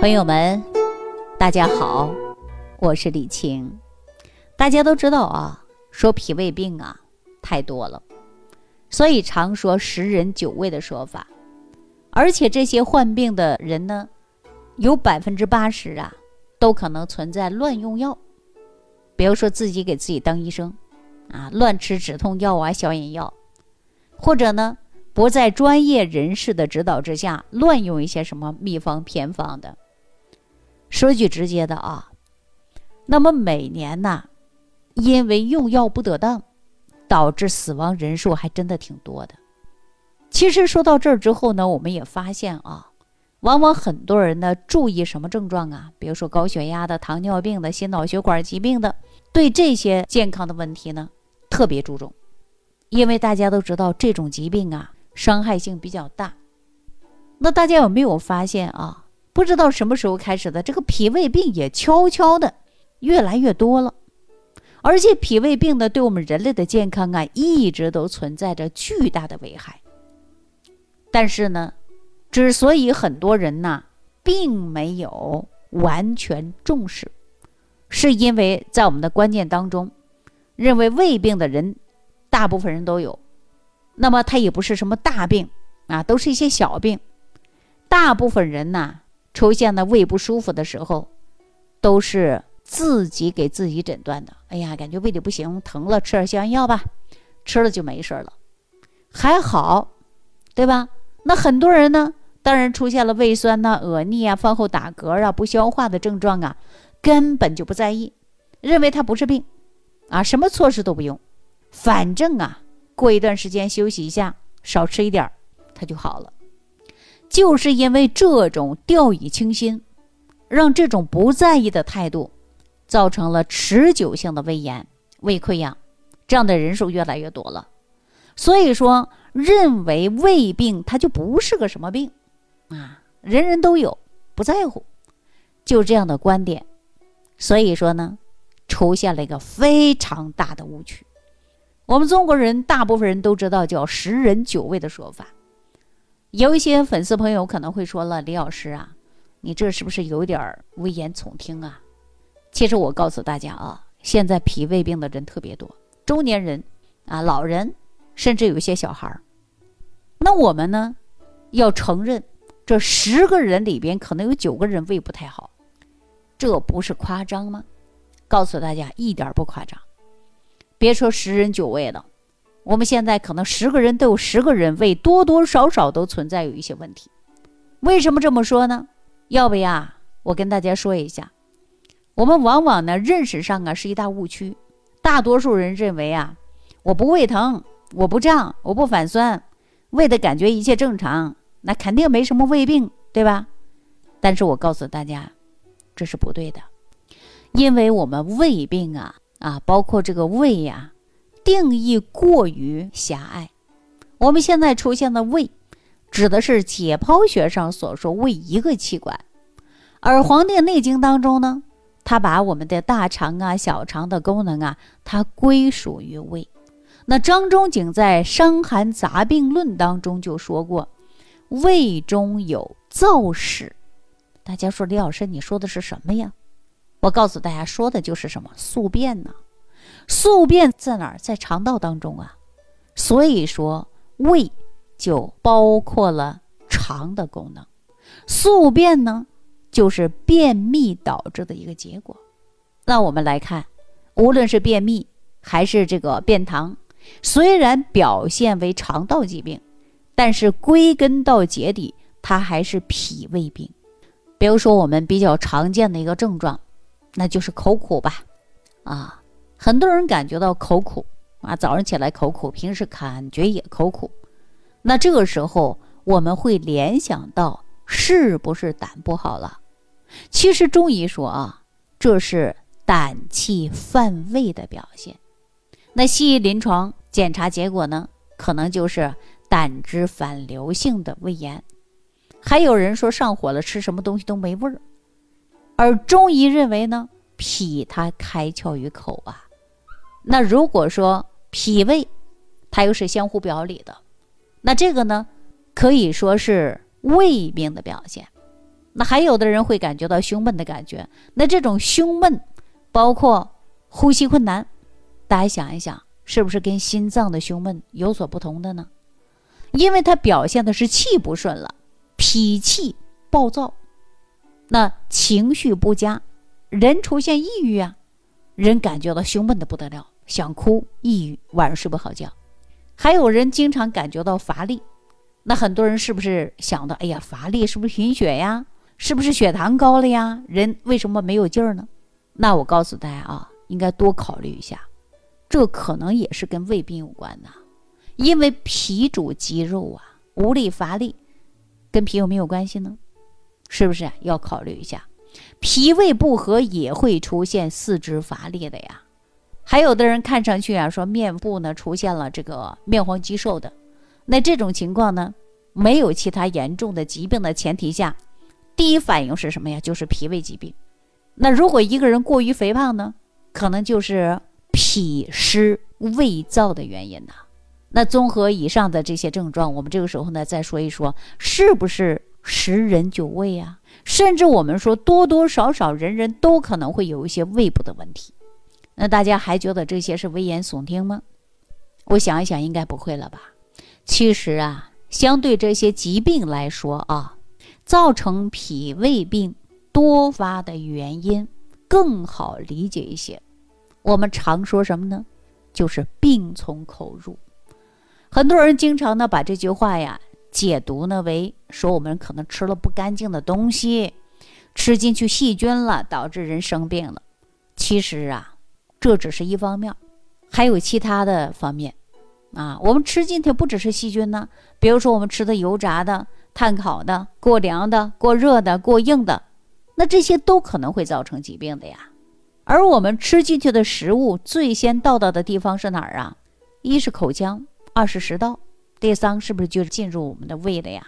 朋友们，大家好，我是李晴。大家都知道啊，说脾胃病啊太多了，所以常说十人九胃的说法。而且这些患病的人呢，有百分之八十啊，都可能存在乱用药。比如说自己给自己当医生啊，乱吃止痛药啊、消炎药，或者呢不在专业人士的指导之下乱用一些什么秘方偏方的。说句直接的啊，那么每年呢，因为用药不得当，导致死亡人数还真的挺多的。其实说到这儿之后呢，我们也发现啊，往往很多人呢注意什么症状啊？比如说高血压的、糖尿病的、心脑血管疾病的，对这些健康的问题呢特别注重，因为大家都知道这种疾病啊伤害性比较大。那大家有没有发现啊？不知道什么时候开始的，这个脾胃病也悄悄的越来越多了，而且脾胃病呢，对我们人类的健康啊，一直都存在着巨大的危害。但是呢，之所以很多人呢，并没有完全重视，是因为在我们的观念当中，认为胃病的人，大部分人都有，那么它也不是什么大病啊，都是一些小病，大部分人呢。出现了胃不舒服的时候，都是自己给自己诊断的。哎呀，感觉胃里不行，疼了，吃点消炎药吧，吃了就没事了，还好，对吧？那很多人呢，当然出现了胃酸呐、恶逆啊、饭后打嗝啊、不消化的症状啊，根本就不在意，认为它不是病，啊，什么措施都不用，反正啊，过一段时间休息一下，少吃一点它就好了。就是因为这种掉以轻心，让这种不在意的态度，造成了持久性的胃炎、胃溃疡，这样的人数越来越多了。所以说，认为胃病它就不是个什么病，啊，人人都有，不在乎，就这样的观点。所以说呢，出现了一个非常大的误区。我们中国人大部分人都知道叫“十人九胃”的说法。有一些粉丝朋友可能会说了：“李老师啊，你这是不是有点危言耸听啊？”其实我告诉大家啊，现在脾胃病的人特别多，中年人啊、老人，甚至有一些小孩儿。那我们呢，要承认，这十个人里边可能有九个人胃不太好，这不是夸张吗？告诉大家，一点不夸张。别说十人九胃了。我们现在可能十个人都有十个人胃多多少少都存在有一些问题，为什么这么说呢？要不呀，我跟大家说一下，我们往往呢认识上啊是一大误区，大多数人认为啊，我不胃疼，我不胀，我不反酸，胃的感觉一切正常，那肯定没什么胃病，对吧？但是我告诉大家，这是不对的，因为我们胃病啊啊，包括这个胃呀。定义过于狭隘。我们现在出现的胃，指的是解剖学上所说胃一个器官，而《黄帝内经》当中呢，它把我们的大肠啊、小肠的功能啊，它归属于胃。那张仲景在《伤寒杂病论》当中就说过，胃中有燥屎。大家说李老师，你说的是什么呀？我告诉大家，说的就是什么宿便呢？宿便在哪儿？在肠道当中啊，所以说胃就包括了肠的功能。宿便呢，就是便秘导致的一个结果。那我们来看，无论是便秘还是这个便溏，虽然表现为肠道疾病，但是归根到结底，它还是脾胃病。比如说我们比较常见的一个症状，那就是口苦吧，啊。很多人感觉到口苦啊，早上起来口苦，平时感觉也口苦，那这个时候我们会联想到是不是胆不好了？其实中医说啊，这是胆气犯胃的表现。那西医临床检查结果呢，可能就是胆汁反流性的胃炎。还有人说上火了，吃什么东西都没味儿。而中医认为呢，脾它开窍于口啊。那如果说脾胃，它又是相互表里的，那这个呢，可以说是胃病的表现。那还有的人会感觉到胸闷的感觉，那这种胸闷，包括呼吸困难，大家想一想，是不是跟心脏的胸闷有所不同的呢？因为它表现的是气不顺了，脾气暴躁，那情绪不佳，人出现抑郁啊，人感觉到胸闷的不得了，想哭，抑郁，晚上睡不好觉。还有人经常感觉到乏力，那很多人是不是想到，哎呀，乏力是不是贫血呀？是不是血糖高了呀？人为什么没有劲儿呢？那我告诉大家啊，应该多考虑一下，这可能也是跟胃病有关的，因为脾主肌肉啊，无力乏力，跟脾有没有关系呢？是不是要考虑一下？脾胃不和也会出现四肢乏力的呀。还有的人看上去啊，说面部呢出现了这个面黄肌瘦的，那这种情况呢，没有其他严重的疾病的前提下，第一反应是什么呀？就是脾胃疾病。那如果一个人过于肥胖呢，可能就是脾湿胃燥的原因呐。那综合以上的这些症状，我们这个时候呢再说一说，是不是十人九胃呀？甚至我们说多多少少人人都可能会有一些胃部的问题。那大家还觉得这些是危言耸听吗？我想一想，应该不会了吧。其实啊，相对这些疾病来说啊，造成脾胃病多发的原因更好理解一些。我们常说什么呢？就是病从口入。很多人经常呢把这句话呀解读呢为说我们可能吃了不干净的东西，吃进去细菌了，导致人生病了。其实啊。这只是一方面，还有其他的方面，啊，我们吃进去不只是细菌呢。比如说我们吃的油炸的、碳烤的、过凉的、过热的、过硬的，那这些都可能会造成疾病的呀。而我们吃进去的食物最先到达的地方是哪儿啊？一是口腔，二是食道，第三是不是就是进入我们的胃了呀？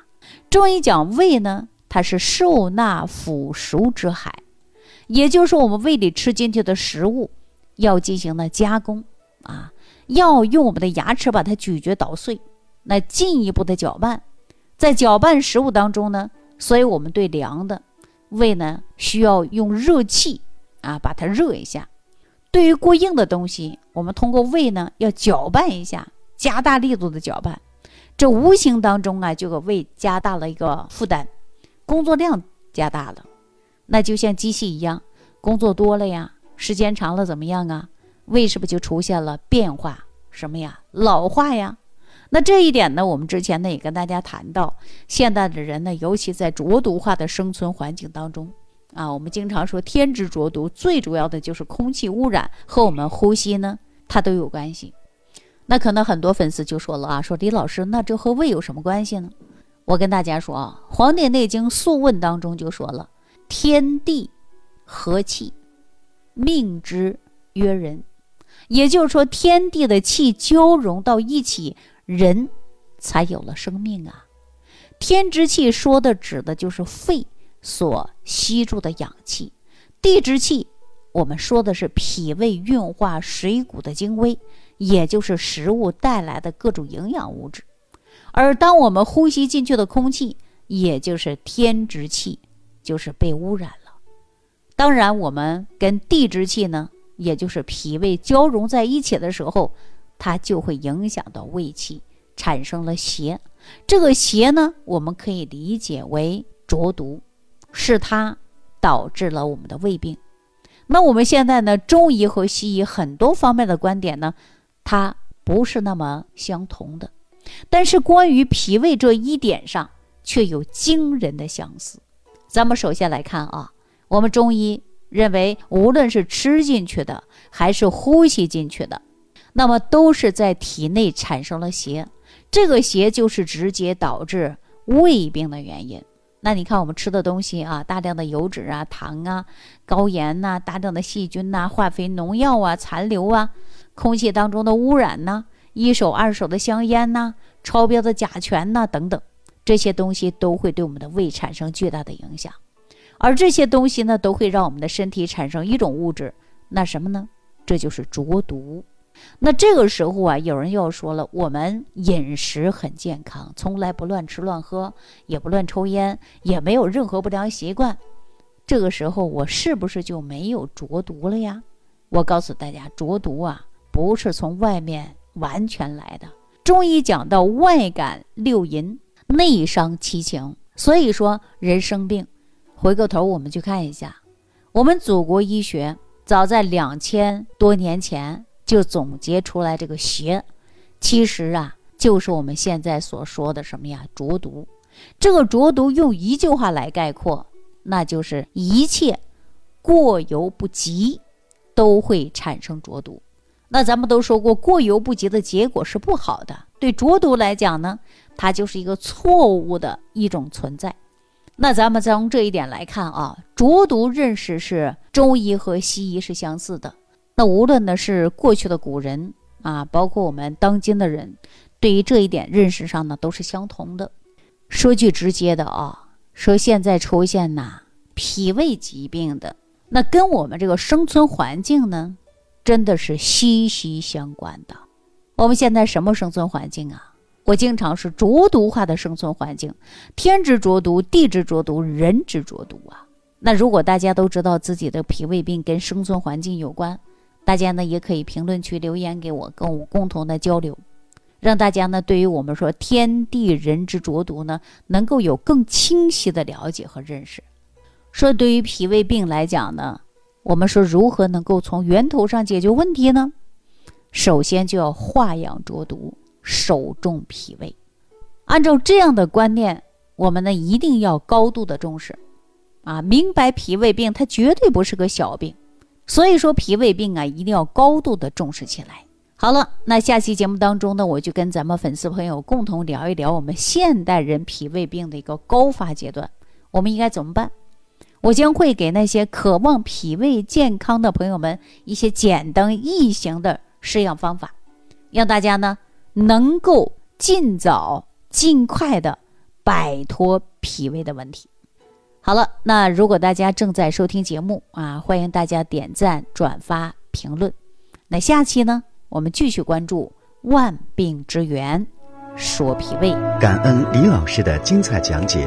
中医讲胃呢，它是受纳腐熟之海，也就是我们胃里吃进去的食物。要进行了加工啊，要用我们的牙齿把它咀嚼捣碎，那进一步的搅拌，在搅拌食物当中呢，所以我们对凉的胃呢需要用热气啊把它热一下；对于过硬的东西，我们通过胃呢要搅拌一下，加大力度的搅拌，这无形当中啊就给胃加大了一个负担，工作量加大了，那就像机器一样，工作多了呀。时间长了怎么样啊？胃是不是就出现了变化？什么呀？老化呀？那这一点呢？我们之前呢也跟大家谈到，现代的人呢，尤其在浊毒化的生存环境当中啊，我们经常说天之浊毒，最主要的就是空气污染和我们呼吸呢，它都有关系。那可能很多粉丝就说了啊，说李老师，那这和胃有什么关系呢？我跟大家说啊，《黄帝内经·素问》当中就说了，天地和气。命之曰人，也就是说，天地的气交融到一起，人才有了生命啊。天之气说的指的就是肺所吸住的氧气，地之气我们说的是脾胃运化水谷的精微，也就是食物带来的各种营养物质。而当我们呼吸进去的空气，也就是天之气，就是被污染。当然，我们跟地之气呢，也就是脾胃交融在一起的时候，它就会影响到胃气，产生了邪。这个邪呢，我们可以理解为浊毒，是它导致了我们的胃病。那我们现在呢，中医和西医很多方面的观点呢，它不是那么相同的，但是关于脾胃这一点上却有惊人的相似。咱们首先来看啊。我们中医认为，无论是吃进去的还是呼吸进去的，那么都是在体内产生了邪，这个邪就是直接导致胃病的原因。那你看我们吃的东西啊，大量的油脂啊、糖啊、高盐呐、大量的细菌呐、化肥、农药啊、残留啊、空气当中的污染呐、一手二手的香烟呐、超标的甲醛呐等等，这些东西都会对我们的胃产生巨大的影响。而这些东西呢，都会让我们的身体产生一种物质，那什么呢？这就是浊毒。那这个时候啊，有人又说了，我们饮食很健康，从来不乱吃乱喝，也不乱抽烟，也没有任何不良习惯。这个时候我是不是就没有浊毒了呀？我告诉大家，浊毒啊，不是从外面完全来的。中医讲到外感六淫，内伤七情，所以说人生病，回过头我们去看一下，我们祖国医学早在两千多年前就总结出来这个邪，其实啊，就是我们现在所说的什么呀？浊毒。这个浊毒用一句话来概括。那就是一切过犹不及，都会产生浊毒。那咱们都说过，过犹不及的结果是不好的。对浊毒来讲呢，它就是一个错误的一种存在。那咱们从这一点来看啊，浊毒认识是中医和西医是相似的。那无论呢是过去的古人啊，包括我们当今的人，对于这一点认识上呢都是相同的。说句直接的啊。说现在出现呐脾胃疾病的，那跟我们这个生存环境呢，真的是息息相关的。我们现在什么生存环境啊？我经常是浊毒化的生存环境，天之浊毒，地之浊毒，人之浊毒啊。那如果大家都知道自己的脾胃病跟生存环境有关，大家呢也可以评论区留言给我，跟我共同的交流。让大家呢，对于我们说天地人之浊毒呢，能够有更清晰的了解和认识。说对于脾胃病来讲呢，我们说如何能够从源头上解决问题呢？首先就要化养浊毒，首重脾胃。按照这样的观念，我们呢一定要高度的重视，啊，明白脾胃病它绝对不是个小病，所以说脾胃病啊一定要高度的重视起来。好了，那下期节目当中呢，我就跟咱们粉丝朋友共同聊一聊我们现代人脾胃病的一个高发阶段，我们应该怎么办？我将会给那些渴望脾胃健康的朋友们一些简单易行的试养方法，让大家呢能够尽早、尽快的摆脱脾胃的问题。好了，那如果大家正在收听节目啊，欢迎大家点赞、转发、评论。那下期呢？我们继续关注万病之源，说脾胃。感恩李老师的精彩讲解。